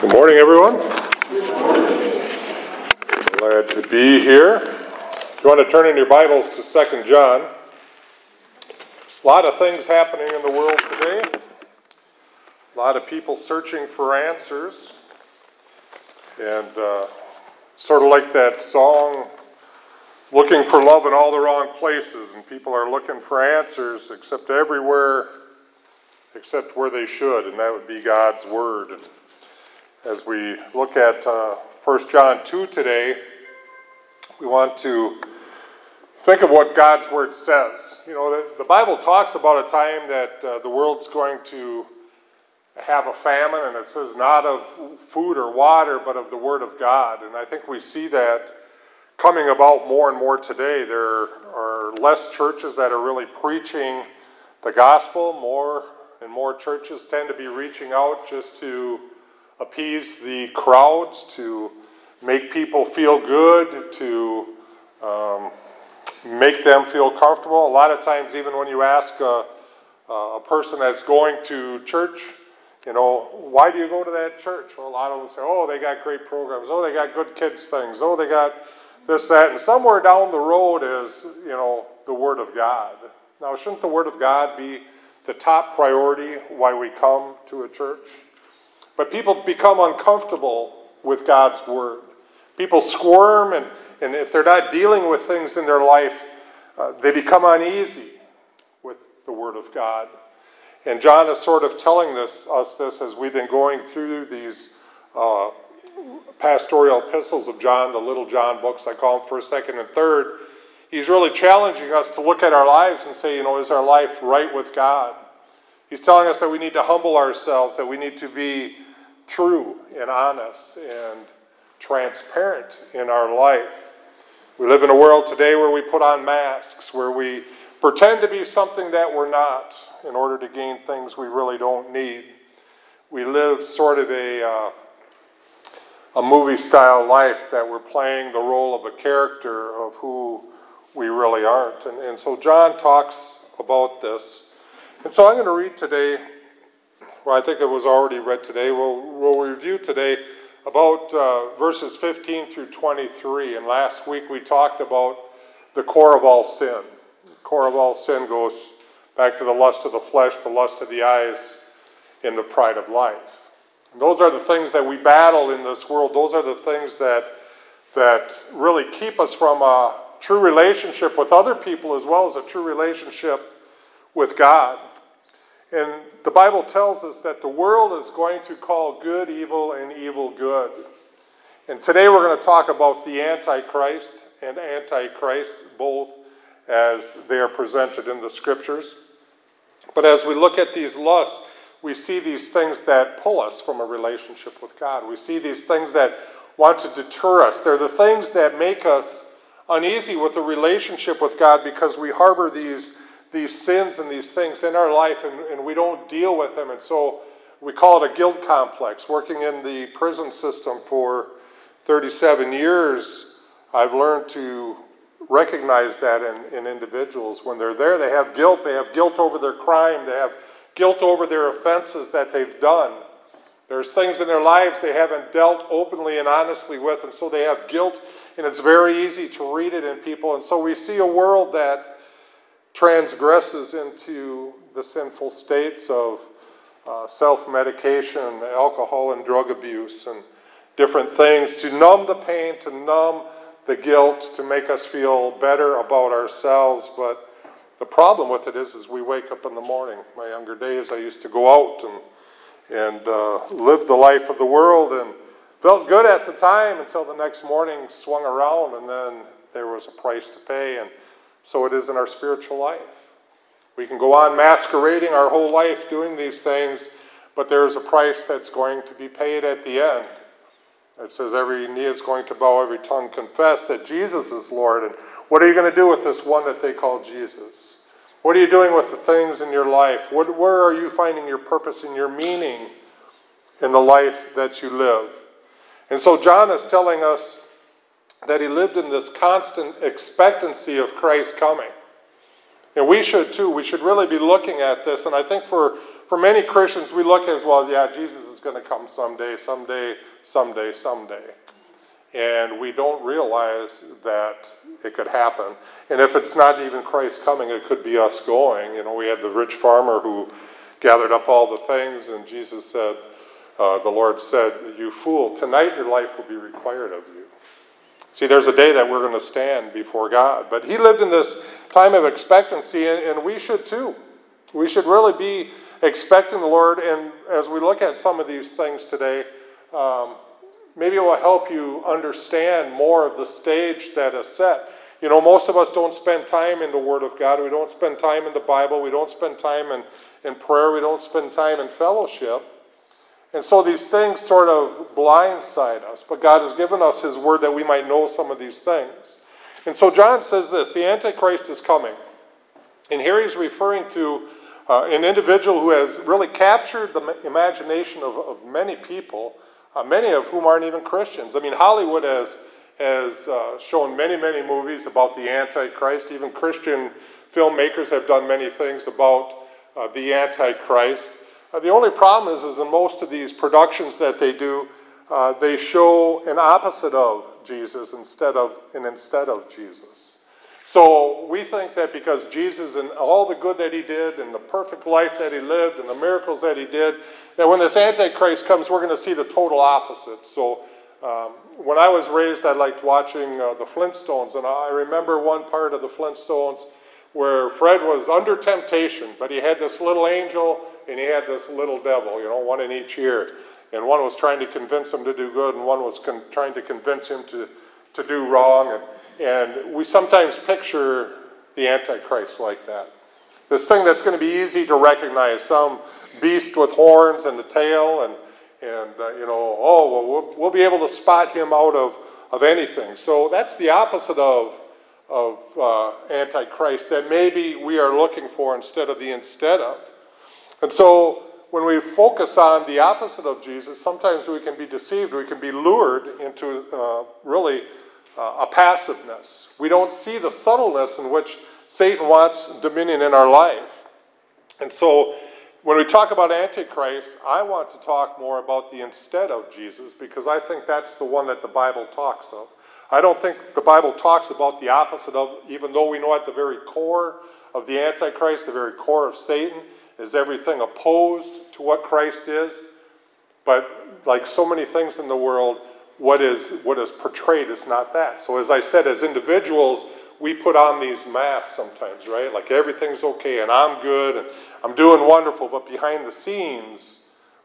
Good morning, everyone. Glad to be here. If you want to turn in your Bibles to Second John, a lot of things happening in the world today. A lot of people searching for answers. And uh, sort of like that song, looking for love in all the wrong places, and people are looking for answers except everywhere except where they should, and that would be God's Word. As we look at uh, 1 John 2 today, we want to think of what God's Word says. You know, the, the Bible talks about a time that uh, the world's going to have a famine, and it says not of food or water, but of the Word of God. And I think we see that coming about more and more today. There are less churches that are really preaching the gospel, more and more churches tend to be reaching out just to appease the crowds, to make people feel good, to um, make them feel comfortable. A lot of times, even when you ask a, a person that's going to church, you know, why do you go to that church? Well, a lot of them say, oh, they got great programs. Oh, they got good kids things. Oh, they got this, that. And somewhere down the road is, you know, the Word of God. Now, shouldn't the Word of God be the top priority why we come to a church. But people become uncomfortable with God's word. People squirm, and, and if they're not dealing with things in their life, uh, they become uneasy with the word of God. And John is sort of telling this, us this as we've been going through these uh, pastoral epistles of John, the little John books, I call them first, second, and third he's really challenging us to look at our lives and say, you know, is our life right with God? He's telling us that we need to humble ourselves, that we need to be true and honest and transparent in our life. We live in a world today where we put on masks, where we pretend to be something that we're not in order to gain things we really don't need. We live sort of a, uh, a movie style life that we're playing the role of a character of who we really aren't. And, and so John talks about this. And so I'm going to read today, well, I think it was already read today. We'll, we'll review today about uh, verses 15 through 23. And last week we talked about the core of all sin. The core of all sin goes back to the lust of the flesh, the lust of the eyes, and the pride of life. And those are the things that we battle in this world. Those are the things that, that really keep us from a, true relationship with other people as well as a true relationship with God. And the Bible tells us that the world is going to call good evil and evil good. And today we're going to talk about the Antichrist and Antichrist, both as they are presented in the scriptures. But as we look at these lusts, we see these things that pull us from a relationship with God. We see these things that want to deter us. They're the things that make us uneasy with the relationship with God because we harbor these, these sins and these things in our life and, and we don't deal with them. And so we call it a guilt complex. Working in the prison system for 37 years, I've learned to recognize that in, in individuals. When they're there, they have guilt. They have guilt over their crime, they have guilt over their offenses that they've done. There's things in their lives they haven't dealt openly and honestly with, and so they have guilt and it's very easy to read it in people. And so we see a world that transgresses into the sinful states of uh, self medication, alcohol and drug abuse, and different things to numb the pain, to numb the guilt, to make us feel better about ourselves. But the problem with it is, is we wake up in the morning. My younger days, I used to go out and and uh, live the life of the world and Felt good at the time until the next morning swung around, and then there was a price to pay. And so it is in our spiritual life. We can go on masquerading our whole life doing these things, but there is a price that's going to be paid at the end. It says every knee is going to bow, every tongue confess that Jesus is Lord. And what are you going to do with this one that they call Jesus? What are you doing with the things in your life? What, where are you finding your purpose and your meaning in the life that you live? And so John is telling us that he lived in this constant expectancy of Christ coming. And we should too. We should really be looking at this. And I think for, for many Christians, we look as well, yeah, Jesus is going to come someday, someday, someday, someday. And we don't realize that it could happen. And if it's not even Christ coming, it could be us going. You know, we had the rich farmer who gathered up all the things, and Jesus said, uh, the Lord said, You fool, tonight your life will be required of you. See, there's a day that we're going to stand before God. But he lived in this time of expectancy, and, we should too. We should really be expecting the Lord. And as we look at some of these things today, um, maybe it will help you understand more of the stage that is set. You know, most of us don't spend time in the Word of God. We don't spend time in the Bible. We don't spend time in, in prayer. We don't spend time in fellowship. And so these things sort of blindside us. But God has given us His Word that we might know some of these things. And so John says this the Antichrist is coming. And here he's referring to uh, an individual who has really captured the imagination of, of many people, uh, many of whom aren't even Christians. I mean, Hollywood has, has uh, shown many, many movies about the Antichrist. Even Christian filmmakers have done many things about uh, the Antichrist. Uh, the only problem is, is in most of these productions that they do, uh, they show an opposite of Jesus instead of and instead of Jesus. So we think that because Jesus and all the good that he did and the perfect life that he lived and the miracles that he did, that when this Antichrist comes, we're going to see the total opposite. So um, when I was raised, I liked watching uh, the Flintstones, and I remember one part of the Flintstones where Fred was under temptation, but he had this little angel and he had this little devil, you know, one in each ear. And one was trying to convince him to do good, and one was con- trying to convince him to, to do wrong. And, and we sometimes picture the Antichrist like that. This thing that's going to be easy to recognize some beast with horns and a tail, and, and uh, you know, oh, well, well, we'll be able to spot him out of, of anything. So that's the opposite of, of uh, Antichrist that maybe we are looking for instead of the instead of. And so when we focus on the opposite of Jesus, sometimes we can be deceived. We can be lured into uh, really uh, a passiveness. We don't see the subtleness in which Satan wants dominion in our life. And so when we talk about Antichrist, I want to talk more about the instead of Jesus because I think that's the one that the Bible talks of. I don't think the Bible talks about the opposite of, even though we know at the very core of the Antichrist, the very core of Satan, is everything opposed to what Christ is? But like so many things in the world, what is what is portrayed is not that. So as I said, as individuals, we put on these masks sometimes, right? Like everything's okay and I'm good and I'm doing wonderful, but behind the scenes,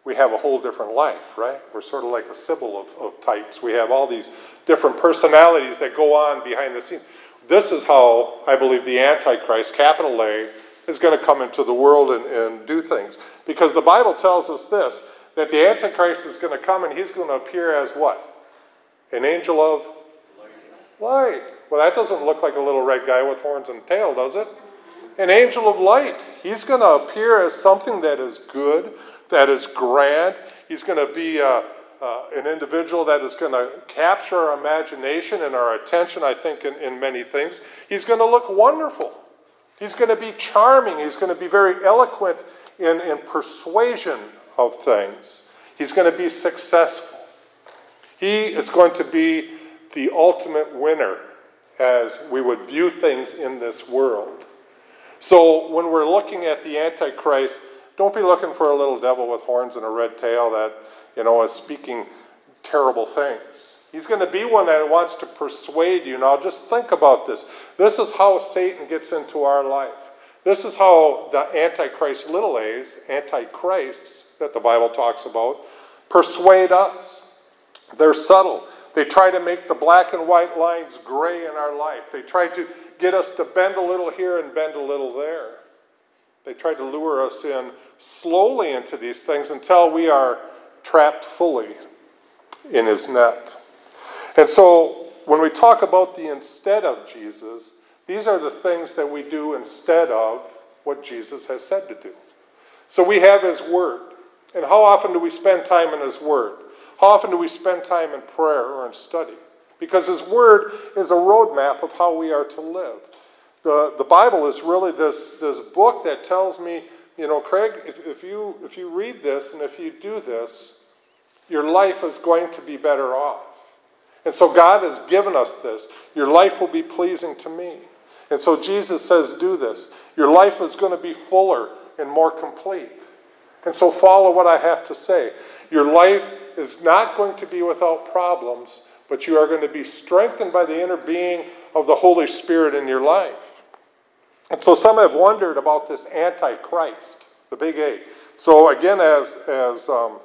we have a whole different life, right? We're sort of like a sybil of, of types. We have all these different personalities that go on behind the scenes. This is how I believe the Antichrist, capital A, is going to come into the world and, and do things. Because the Bible tells us this that the Antichrist is going to come and he's going to appear as what? An angel of light. Well, that doesn't look like a little red guy with horns and tail, does it? An angel of light. He's going to appear as something that is good, that is grand. He's going to be uh, uh, an individual that is going to capture our imagination and our attention, I think, in, in many things. He's going to look wonderful. He's going to be charming. He's going to be very eloquent in, in persuasion of things. He's going to be successful. He is going to be the ultimate winner as we would view things in this world. So when we're looking at the Antichrist, don't be looking for a little devil with horns and a red tail that, you know, is speaking terrible things. He's going to be one that wants to persuade you. Now, just think about this. This is how Satan gets into our life. This is how the Antichrist, little a's, Antichrists that the Bible talks about, persuade us. They're subtle. They try to make the black and white lines gray in our life. They try to get us to bend a little here and bend a little there. They try to lure us in slowly into these things until we are trapped fully in his net. And so when we talk about the instead of Jesus, these are the things that we do instead of what Jesus has said to do. So we have His Word. And how often do we spend time in His Word? How often do we spend time in prayer or in study? Because His Word is a roadmap of how we are to live. The, the Bible is really this, this book that tells me, you know, Craig, if, if, you, if you read this and if you do this, your life is going to be better off. And so God has given us this. Your life will be pleasing to me. And so Jesus says, do this. Your life is going to be fuller and more complete. And so follow what I have to say. Your life is not going to be without problems, but you are going to be strengthened by the inner being of the Holy Spirit in your life. And so some have wondered about this Antichrist, the big A. So again, as, as um,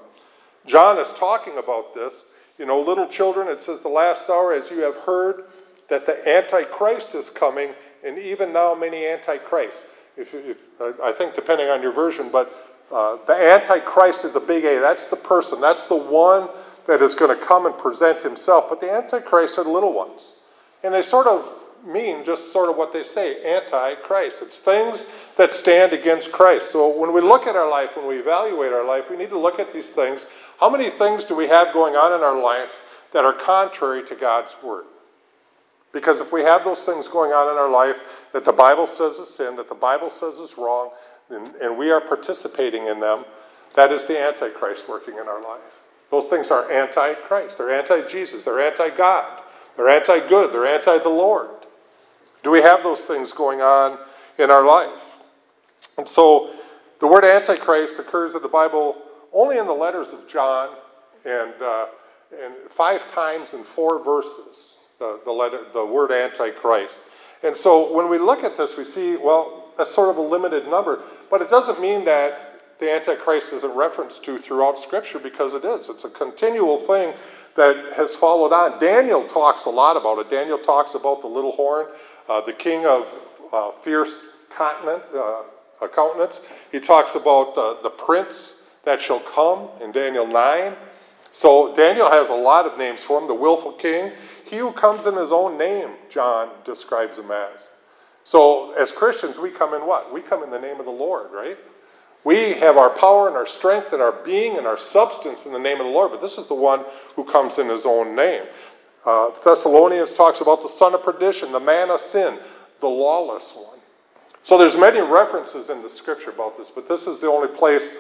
John is talking about this, you know, little children, it says the last hour, as you have heard, that the Antichrist is coming, and even now many Antichrists. If, if, I think depending on your version, but uh, the Antichrist is a big A. That's the person. That's the one that is going to come and present himself. But the Antichrists are the little ones. And they sort of mean just sort of what they say anti-Christ. It's things that stand against Christ. So when we look at our life, when we evaluate our life, we need to look at these things. How many things do we have going on in our life that are contrary to God's word? Because if we have those things going on in our life that the Bible says is sin, that the Bible says is wrong, and, and we are participating in them, that is the Antichrist working in our life. Those things are anti Christ. They're anti Jesus. They're anti God. They're anti good. They're anti the Lord. Do we have those things going on in our life? And so the word Antichrist occurs in the Bible only in the letters of John and, uh, and five times in four verses, the, the, letter, the word Antichrist. And so when we look at this, we see, well, that's sort of a limited number. But it doesn't mean that the Antichrist isn't referenced to throughout Scripture because it is. It's a continual thing that has followed on. Daniel talks a lot about it. Daniel talks about the little horn, uh, the king of uh, fierce continent, uh, countenance. He talks about uh, the prince that shall come in Daniel 9. So Daniel has a lot of names for him. The willful king, he who comes in his own name, John describes him as. So as Christians, we come in what? We come in the name of the Lord, right? We have our power and our strength and our being and our substance in the name of the Lord, but this is the one who comes in his own name. Uh, Thessalonians talks about the son of perdition, the man of sin, the lawless one. So there's many references in the scripture about this, but this is the only place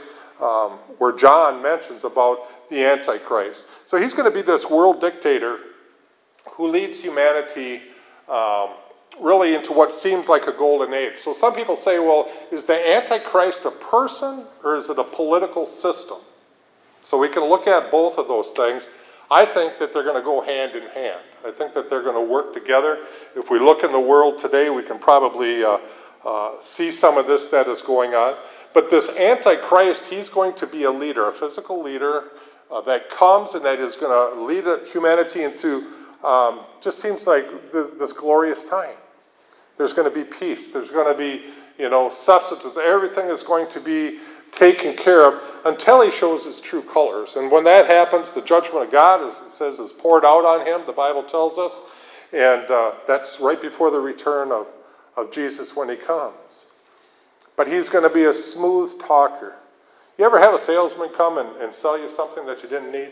um, where John mentions about the Antichrist. So he's going to be this world dictator who leads humanity um, really into what seems like a golden age. So some people say, well, is the Antichrist a person or is it a political system? So we can look at both of those things. I think that they're going to go hand in hand. I think that they're going to work together. If we look in the world today, we can probably uh, uh, see some of this that is going on. But this Antichrist, he's going to be a leader, a physical leader uh, that comes and that is going to lead humanity into um, just seems like this, this glorious time. There's going to be peace. There's going to be, you know, substances. Everything is going to be taken care of until he shows his true colors. And when that happens, the judgment of God, as it says, is poured out on him, the Bible tells us. And uh, that's right before the return of, of Jesus when he comes. But he's going to be a smooth talker. You ever have a salesman come and, and sell you something that you didn't need?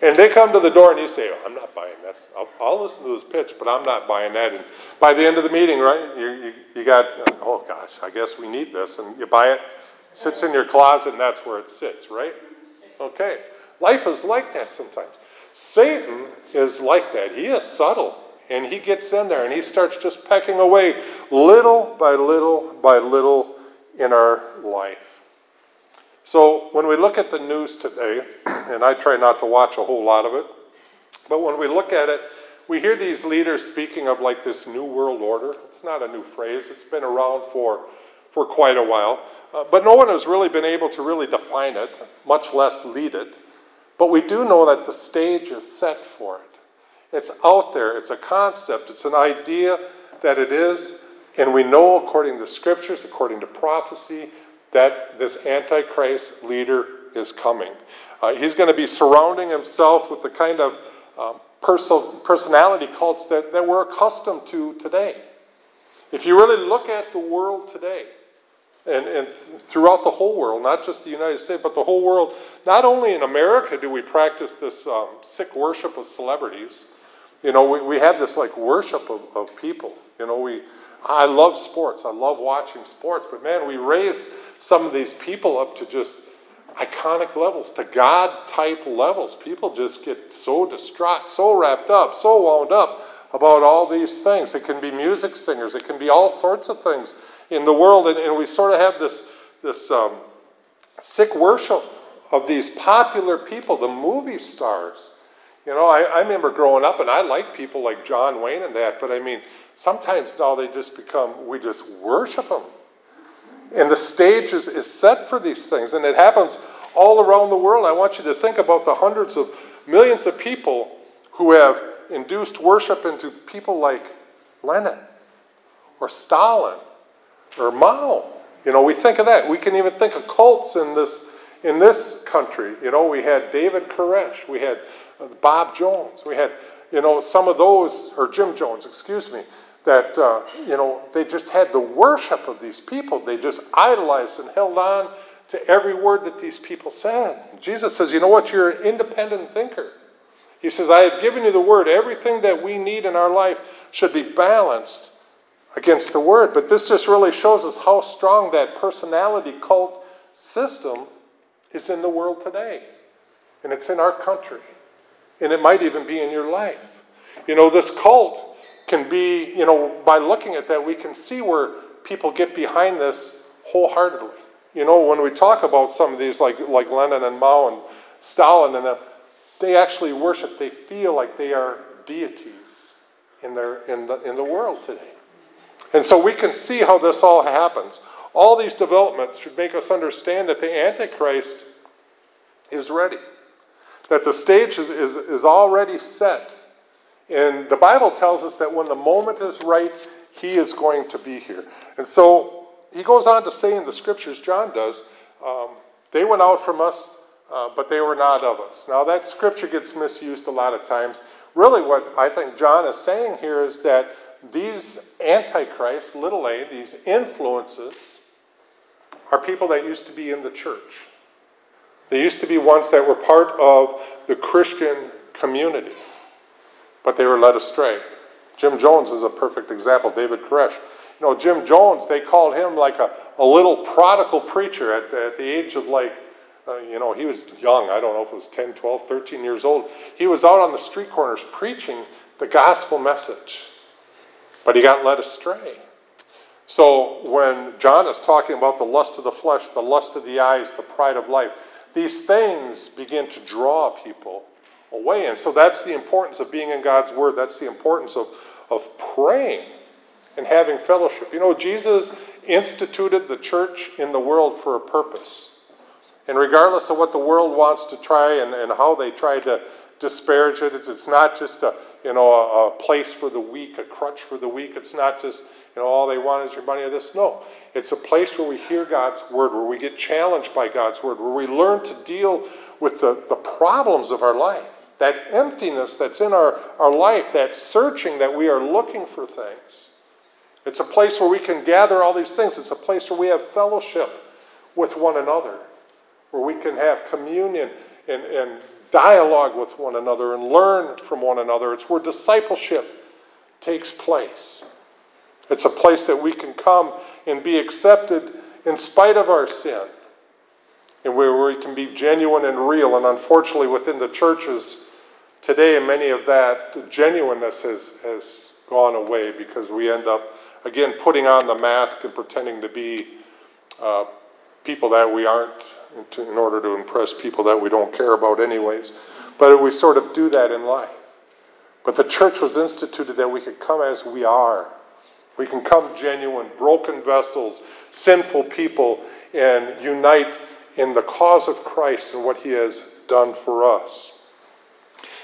And they come to the door and you say, oh, I'm not buying this. I'll, I'll, listen to this pitch, but I'm not buying that. And by the end of the meeting, right, you, you, you got, oh gosh, I guess we need this. And you buy it, sits in your closet, and that's where it sits, right? Okay. Life is like that sometimes. Satan is like that. He is subtle. And he gets in there and he starts just pecking away little by little by little in our life. So when we look at the news today, and I try not to watch a whole lot of it, but when we look at it, we hear these leaders speaking of like this new world order. It's not a new phrase, it's been around for, for quite a while. Uh, but no one has really been able to really define it, much less lead it. But we do know that the stage is set for it. It's out there, it's a concept, it's an idea that it is, and we know according to scriptures, according to prophecy, that this Antichrist leader is coming. Uh, he's going to be surrounding himself with the kind of um, perso- personality cults that, that we're accustomed to today. If you really look at the world today, and, and throughout the whole world, not just the United States, but the whole world, not only in America do we practice this um, sick worship of celebrities, you know, we, we have this like worship of, of people. You know, we, I love sports. I love watching sports. But man, we raise some of these people up to just iconic levels to God type levels. People just get so distraught, so wrapped up, so wound up about all these things. It can be music singers, it can be all sorts of things in the world, and, and we sort of have this, this um, sick worship of these popular people, the movie stars. You know, I, I remember growing up, and I like people like John Wayne and that, but I mean, sometimes now they just become, we just worship them. And the stage is, is set for these things, and it happens all around the world. I want you to think about the hundreds of millions of people who have induced worship into people like Lenin or Stalin or Mao. You know, we think of that. We can even think of cults in this in this country. You know, we had David Koresh, we had Bob Jones, we had you know some of those or Jim Jones, excuse me. That uh, you know they just had the worship of these people. They just idolized and held on to every word that these people said. Jesus says, "You know what? You're an independent thinker." He says, I have given you the word. Everything that we need in our life should be balanced against the word. But this just really shows us how strong that personality cult system is in the world today. And it's in our country. And it might even be in your life. You know, this cult can be, you know, by looking at that, we can see where people get behind this wholeheartedly. You know, when we talk about some of these, like, like Lenin and Mao and Stalin and them, they actually worship, they feel like they are deities in, their, in, the, in the world today. And so we can see how this all happens. All these developments should make us understand that the Antichrist is ready, that the stage is, is, is already set. And the Bible tells us that when the moment is right, he is going to be here. And so he goes on to say in the scriptures, John does, um, they went out from us uh, but they were not of us. Now, that scripture gets misused a lot of times. Really, what I think John is saying here is that these antichrists, little a, these influences, are people that used to be in the church. They used to be ones that were part of the Christian community, but they were led astray. Jim Jones is a perfect example, David Koresh. You know, Jim Jones, they called him like a, a little prodigal preacher at the, at the age of like uh, you know, he was young. I don't know if it was 10, 12, 13 years old. He was out on the street corners preaching the gospel message, but he got led astray. So when John is talking about the lust of the flesh, the lust of the eyes, the pride of life, these things begin to draw people away. And so that's the importance of being in God's Word. That's the importance of, of praying and having fellowship. You know, Jesus instituted the church in the world for a purpose. And regardless of what the world wants to try and, and how they try to disparage it, it's, it's not just a, you know, a, a place for the weak, a crutch for the weak. It's not just, you know, all they want is your money or this. No. It's a place where we hear God's word, where we get challenged by God's word, where we learn to deal with the, the problems of our life. That emptiness that's in our, our life, that searching that we are looking for things. It's a place where we can gather all these things. It's a place where we have fellowship with one another where we can have communion and, and dialogue with one another and learn from one another. It's where discipleship takes place. It's a place that we can come and be accepted in spite of our sin, and where we can be genuine and real. And unfortunately, within the churches today, many of that genuineness has, has gone away because we end up, again, putting on the mask and pretending to be uh, people that we aren't in order to impress people that we don't care about, anyways. But we sort of do that in life. But the church was instituted that we could come as we are. We can come genuine, broken vessels, sinful people, and unite in the cause of Christ and what he has done for us.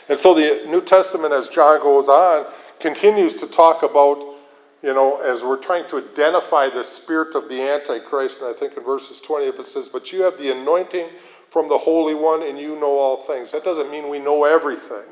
And so the New Testament, as John goes on, continues to talk about you know, as we're trying to identify the spirit of the Antichrist, and I think in verses 20 it says, But you have the anointing from the Holy One, and you know all things. That doesn't mean we know everything.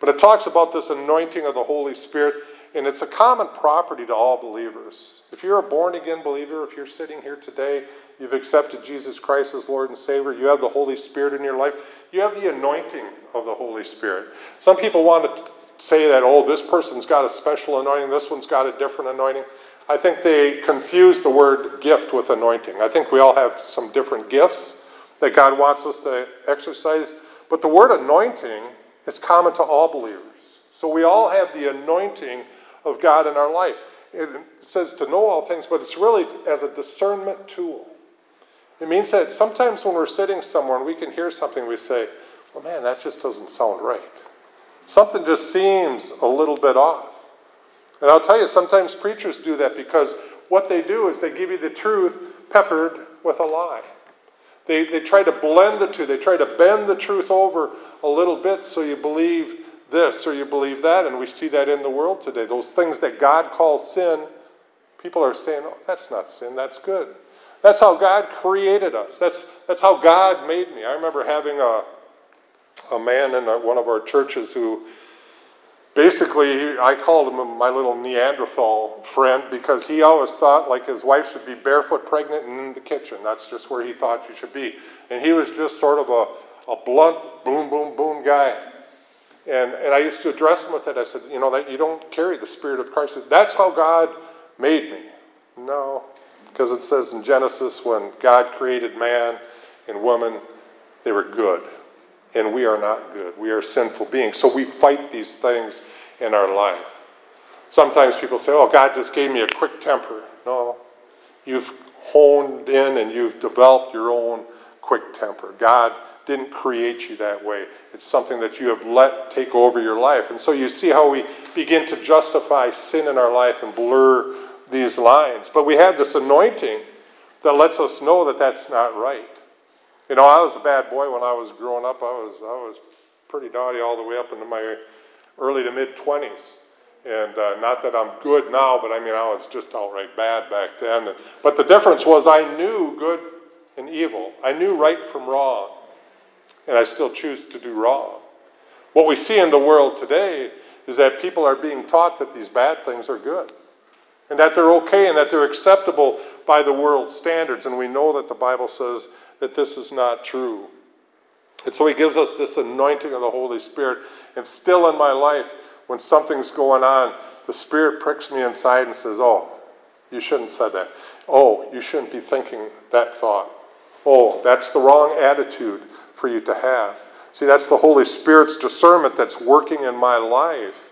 But it talks about this anointing of the Holy Spirit, and it's a common property to all believers. If you're a born again believer, if you're sitting here today, you've accepted Jesus Christ as Lord and Savior, you have the Holy Spirit in your life, you have the anointing of the Holy Spirit. Some people want to say that, oh, this person's got a special anointing, this one's got a different anointing. I think they confuse the word gift with anointing. I think we all have some different gifts that God wants us to exercise. But the word anointing is common to all believers. So we all have the anointing of God in our life. It says to know all things, but it's really as a discernment tool. It means that sometimes when we're sitting somewhere and we can hear something, we say, well, man, that just doesn't sound right. Something just seems a little bit off. And I'll tell you, sometimes preachers do that because what they do is they give you the truth peppered with a lie. They, they try to blend the two, they try to bend the truth over a little bit so you believe this or you believe that. And we see that in the world today. Those things that God calls sin, people are saying, oh, that's not sin, that's good. That's how God created us. That's, that's how God made me. I remember having a, a man in one of our churches who basically, I called him my little Neanderthal friend because he always thought like his wife should be barefoot pregnant and in the kitchen. That's just where he thought you should be. And he was just sort of a, a blunt, boom, boom, boom guy. And, and I used to address him with it. I said, you know, that you don't carry the Spirit of Christ. That's how God made me. No, because it says in Genesis when God created man and woman, they were good and we are not good. We are sinful beings. So we fight these things in our life. Sometimes people say, oh, God just gave me a quick temper. No, you've honed in and you've developed your own quick temper. God didn't create you that way. It's something that you have let take over your life. And so you see how we begin to justify sin in our life and blur these lines. But we have this anointing that lets us know that that's not right. You know, I was a bad boy when I was growing up. I was I was pretty naughty all the way up into my early to mid twenties. And uh, not that I'm good now, but I mean I was just outright bad back then. But the difference was I knew good and evil. I knew right from wrong, and I still choose to do wrong. What we see in the world today is that people are being taught that these bad things are good and that they're okay and that they're acceptable by the world's standards. And we know that the Bible says that this is not true. And so he gives us this anointing of the Holy Spirit. And still in my life, when something's going on, the Spirit pricks me inside and says, Oh, you shouldn't said that. Oh, you shouldn't be thinking that thought. Oh, that's the wrong attitude for you to have. See, that's the Holy Spirit's discernment that's working in my life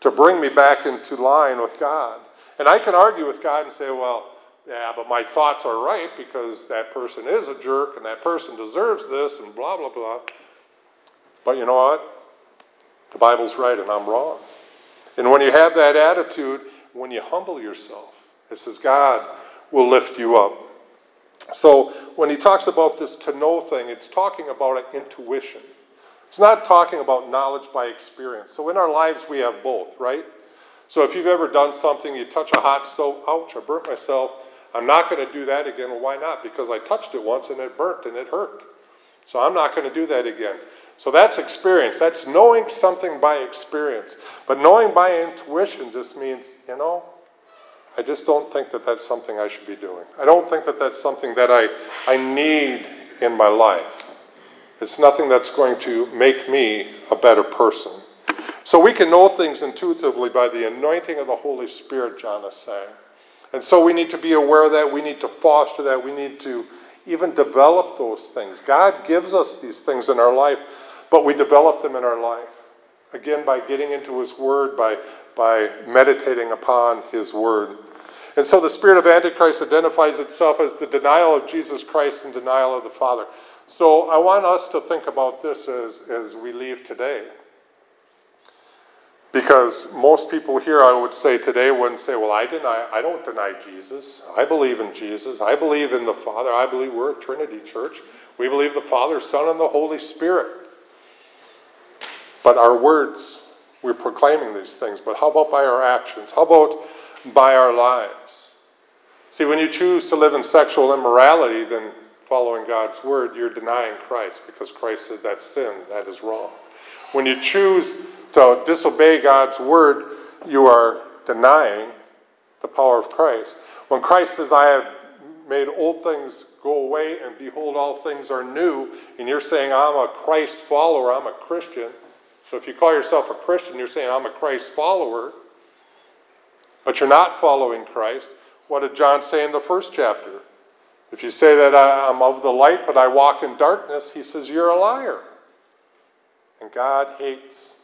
to bring me back into line with God. And I can argue with God and say, well, yeah, but my thoughts are right because that person is a jerk and that person deserves this and blah, blah, blah. But you know what? The Bible's right and I'm wrong. And when you have that attitude, when you humble yourself, it says God will lift you up. So when he talks about this to know thing, it's talking about an intuition. It's not talking about knowledge by experience. So in our lives, we have both, right? So if you've ever done something, you touch a hot stove, ouch, I burnt myself. I'm not going to do that again. Well, why not? Because I touched it once and it burnt and it hurt. So I'm not going to do that again. So that's experience. That's knowing something by experience. But knowing by intuition just means, you know, I just don't think that that's something I should be doing. I don't think that that's something that I, I need in my life. It's nothing that's going to make me a better person. So we can know things intuitively by the anointing of the Holy Spirit, John is saying. And so we need to be aware of that. We need to foster that. We need to even develop those things. God gives us these things in our life, but we develop them in our life. Again, by getting into His Word, by, by meditating upon His Word. And so the spirit of Antichrist identifies itself as the denial of Jesus Christ and denial of the Father. So I want us to think about this as, as we leave today. Because most people here, I would say today, wouldn't say, Well, I, deny, I don't deny Jesus. I believe in Jesus. I believe in the Father. I believe we're a Trinity church. We believe the Father, Son, and the Holy Spirit. But our words, we're proclaiming these things. But how about by our actions? How about by our lives? See, when you choose to live in sexual immorality, then following God's word, you're denying Christ because Christ said that's sin, that is wrong. When you choose to disobey God's word, you are denying the power of Christ. When Christ says, I have made old things go away, and behold, all things are new, and you're saying, I'm a Christ follower, I'm a Christian. So if you call yourself a Christian, you're saying, I'm a Christ follower, but you're not following Christ. What did John say in the first chapter? If you say that I'm of the light, but I walk in darkness, he says, You're a liar. And God hates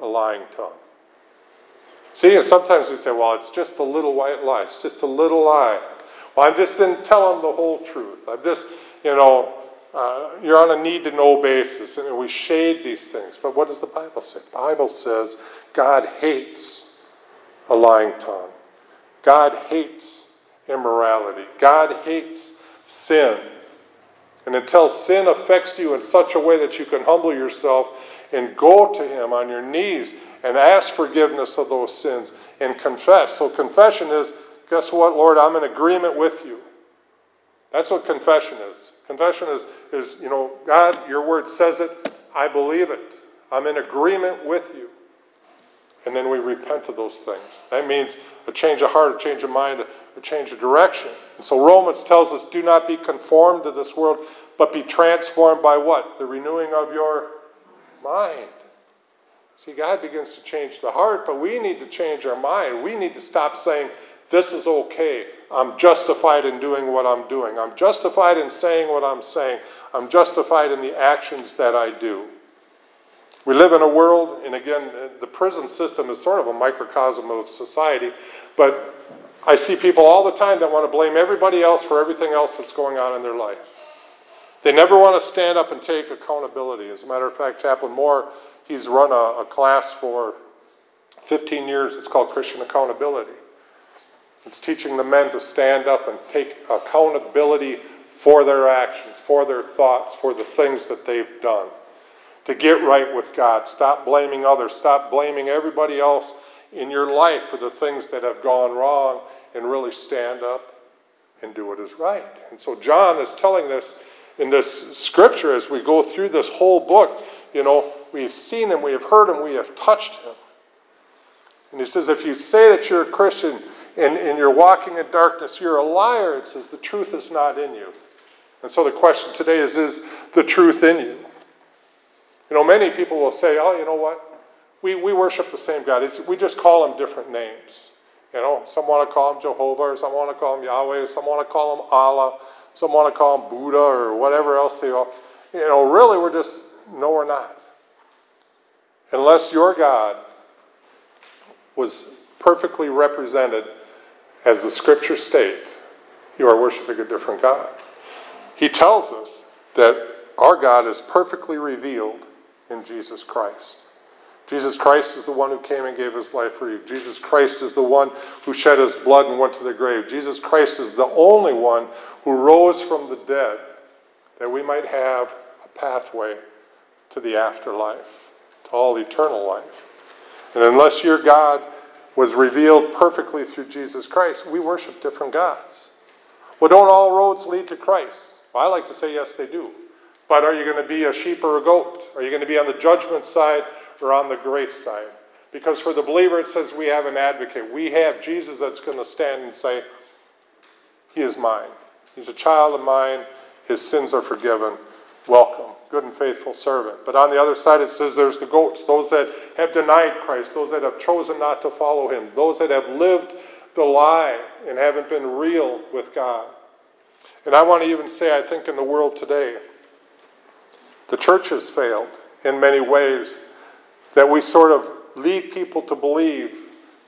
a lying tongue. See, and sometimes we say, Well, it's just a little white lie. It's just a little lie. Well, I just didn't tell him the whole truth. I'm just, you know, uh, you're on a need to know basis, and we shade these things. But what does the Bible say? The Bible says God hates a lying tongue. God hates immorality. God hates sin. And until sin affects you in such a way that you can humble yourself and go to Him on your knees and ask forgiveness of those sins and confess. So, confession is guess what, Lord? I'm in agreement with you. That's what confession is. Confession is, is, you know, God, your word says it. I believe it. I'm in agreement with you. And then we repent of those things. That means a change of heart, a change of mind, a change of direction. And so Romans tells us do not be conformed to this world, but be transformed by what? The renewing of your mind. See, God begins to change the heart, but we need to change our mind. We need to stop saying, This is okay. I'm justified in doing what I'm doing. I'm justified in saying what I'm saying. I'm justified in the actions that I do. We live in a world, and again, the prison system is sort of a microcosm of society, but I see people all the time that want to blame everybody else for everything else that's going on in their life. They never want to stand up and take accountability. As a matter of fact, Chaplain Moore, he's run a, a class for 15 years. It's called Christian Accountability. It's teaching the men to stand up and take accountability for their actions, for their thoughts, for the things that they've done. To get right with God. Stop blaming others. Stop blaming everybody else in your life for the things that have gone wrong and really stand up and do what is right. And so John is telling this in this scripture as we go through this whole book. You know, we've seen him, we have heard him, we have touched him. And he says, if you say that you're a Christian and, and you're walking in darkness, you're a liar. It says the truth is not in you. And so the question today is, is the truth in you? You know, many people will say, oh, you know what? We, we worship the same God. It's, we just call him different names. You know, some want to call him Jehovah, or some want to call him Yahweh, some want to call him Allah, some want to call him Buddha or whatever else they are. You know, really, we're just, no, we're not. Unless your God was perfectly represented as the scriptures state, you are worshiping a different God. He tells us that our God is perfectly revealed in Jesus Christ. Jesus Christ is the one who came and gave his life for you. Jesus Christ is the one who shed his blood and went to the grave. Jesus Christ is the only one who rose from the dead that we might have a pathway to the afterlife, to all eternal life. And unless your God was revealed perfectly through Jesus Christ, we worship different gods. Well, don't all roads lead to Christ? Well, I like to say yes, they do. But are you going to be a sheep or a goat? Are you going to be on the judgment side or on the grace side? Because for the believer, it says we have an advocate. We have Jesus that's going to stand and say, He is mine. He's a child of mine. His sins are forgiven. Welcome good and faithful servant. But on the other side, it says there's the goats, those that have denied Christ, those that have chosen not to follow him, those that have lived the lie and haven't been real with God. And I want to even say, I think in the world today, the church has failed in many ways that we sort of lead people to believe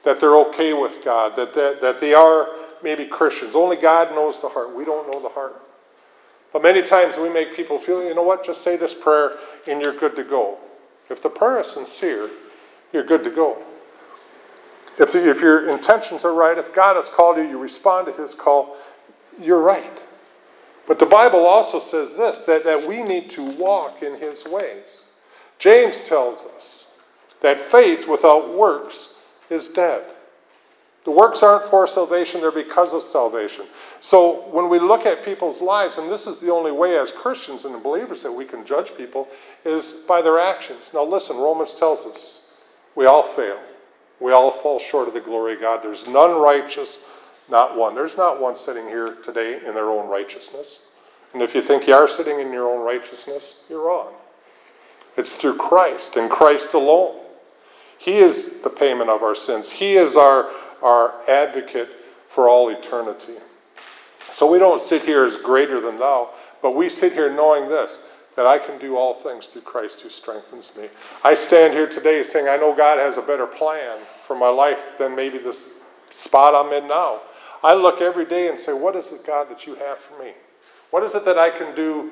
that they're okay with God, that, that, that they are maybe Christians. Only God knows the heart. We don't know the heart. But many times we make people feel, you know what, just say this prayer and you're good to go. If the prayer is sincere, you're good to go. If, if your intentions are right, if God has called you, you respond to his call, you're right. But the Bible also says this that, that we need to walk in his ways. James tells us that faith without works is dead. The works aren't for salvation, they're because of salvation. So when we look at people's lives, and this is the only way as Christians and believers that we can judge people, is by their actions. Now listen, Romans tells us we all fail. We all fall short of the glory of God. There's none righteous, not one. There's not one sitting here today in their own righteousness. And if you think you are sitting in your own righteousness, you're wrong. It's through Christ and Christ alone. He is the payment of our sins. He is our our advocate for all eternity. So we don't sit here as greater than thou, but we sit here knowing this that I can do all things through Christ who strengthens me. I stand here today saying, I know God has a better plan for my life than maybe this spot I'm in now. I look every day and say, What is it, God, that you have for me? What is it that I can do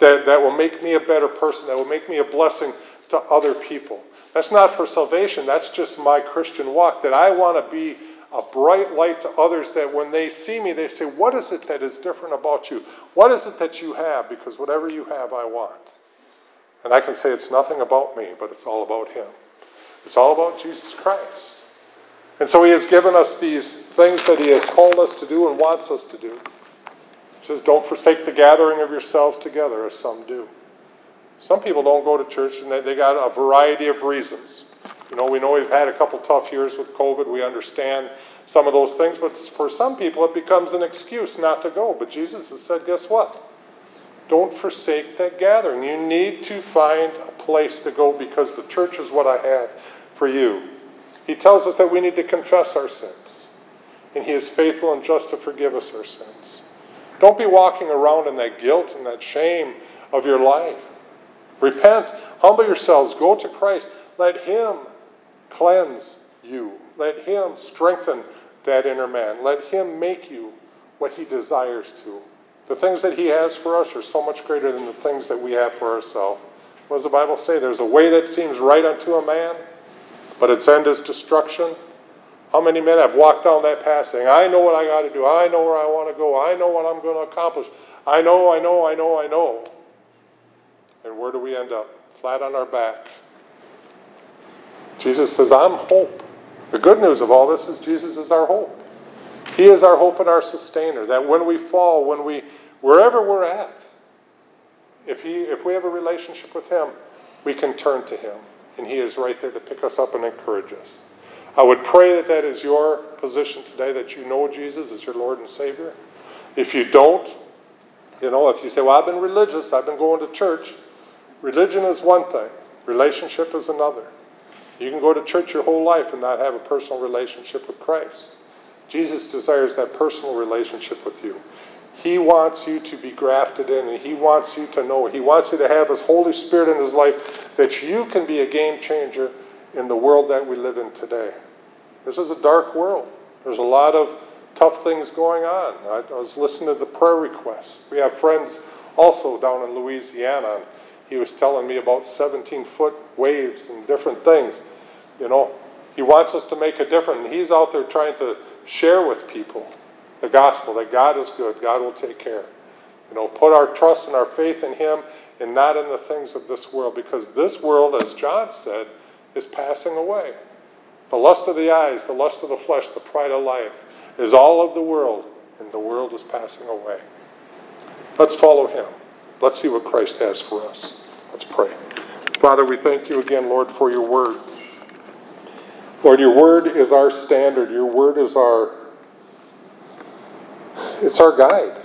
that, that will make me a better person, that will make me a blessing to other people? That's not for salvation, that's just my Christian walk, that I want to be a bright light to others that when they see me, they say, What is it that is different about you? What is it that you have? Because whatever you have, I want. And I can say it's nothing about me, but it's all about Him. It's all about Jesus Christ. And so He has given us these things that He has called us to do and wants us to do. He says, Don't forsake the gathering of yourselves together, as some do. Some people don't go to church and they, they got a variety of reasons. You know, we know we've had a couple tough years with COVID. We understand some of those things, but for some people it becomes an excuse not to go. But Jesus has said, guess what? Don't forsake that gathering. You need to find a place to go because the church is what I have for you. He tells us that we need to confess our sins, and He is faithful and just to forgive us our sins. Don't be walking around in that guilt and that shame of your life. Repent, humble yourselves, go to Christ. Let Him cleanse you. Let Him strengthen that inner man. Let Him make you what He desires to. The things that He has for us are so much greater than the things that we have for ourselves. What does the Bible say? There's a way that seems right unto a man, but its end is destruction. How many men have walked down that path saying, I know what I got to do. I know where I want to go. I know what I'm going to accomplish. I know, I know, I know, I know. And where do we end up? Flat on our back. Jesus says, I'm hope. The good news of all this is Jesus is our hope. He is our hope and our sustainer. That when we fall, when we, wherever we're at, if, he, if we have a relationship with Him, we can turn to Him. And He is right there to pick us up and encourage us. I would pray that that is your position today, that you know Jesus as your Lord and Savior. If you don't, you know, if you say, Well, I've been religious, I've been going to church, religion is one thing, relationship is another. You can go to church your whole life and not have a personal relationship with Christ. Jesus desires that personal relationship with you. He wants you to be grafted in, and He wants you to know. He wants you to have His Holy Spirit in His life that you can be a game changer in the world that we live in today. This is a dark world. There's a lot of tough things going on. I, was listening to the prayer requests. We have friends also down in Louisiana. He was telling me about 17 foot waves and different things. You know, he wants us to make a difference. And he's out there trying to share with people the gospel that God is good, God will take care. You know, put our trust and our faith in him and not in the things of this world because this world, as John said, is passing away. The lust of the eyes, the lust of the flesh, the pride of life is all of the world, and the world is passing away. Let's follow him. Let's see what Christ has for us. Let's pray. Father, we thank you again, Lord, for your word. Lord, your word is our standard. Your word is our it's our guide.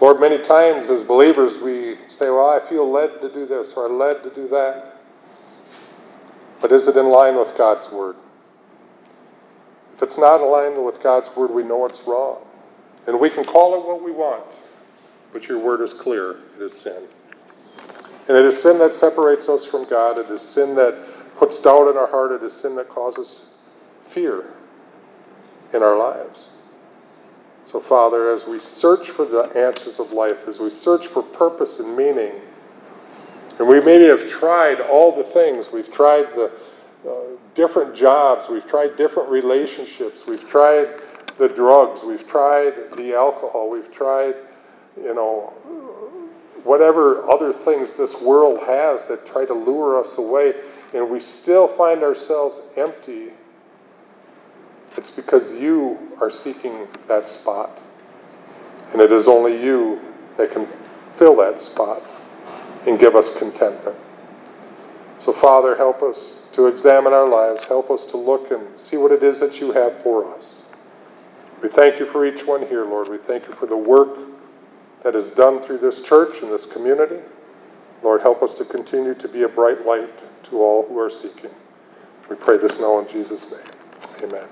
Lord, many times as believers we say, Well, I feel led to do this or led to do that. But is it in line with God's word? If it's not in line with God's word, we know it's wrong. And we can call it what we want, but your word is clear it is sin. And it is sin that separates us from God. It is sin that puts doubt in our heart. It is sin that causes fear in our lives. So, Father, as we search for the answers of life, as we search for purpose and meaning, and we maybe have tried all the things, we've tried the uh, different jobs, we've tried different relationships, we've tried the drugs, we've tried the alcohol, we've tried, you know, whatever other things this world has that try to lure us away, and we still find ourselves empty, it's because you are seeking that spot. And it is only you that can fill that spot and give us contentment. So, Father, help us to examine our lives. Help us to look and see what it is that you have for us. We thank you for each one here, Lord. We thank you for the work that is done through this church and this community. Lord, help us to continue to be a bright light to all who are seeking. We pray this now in Jesus' name. Amen.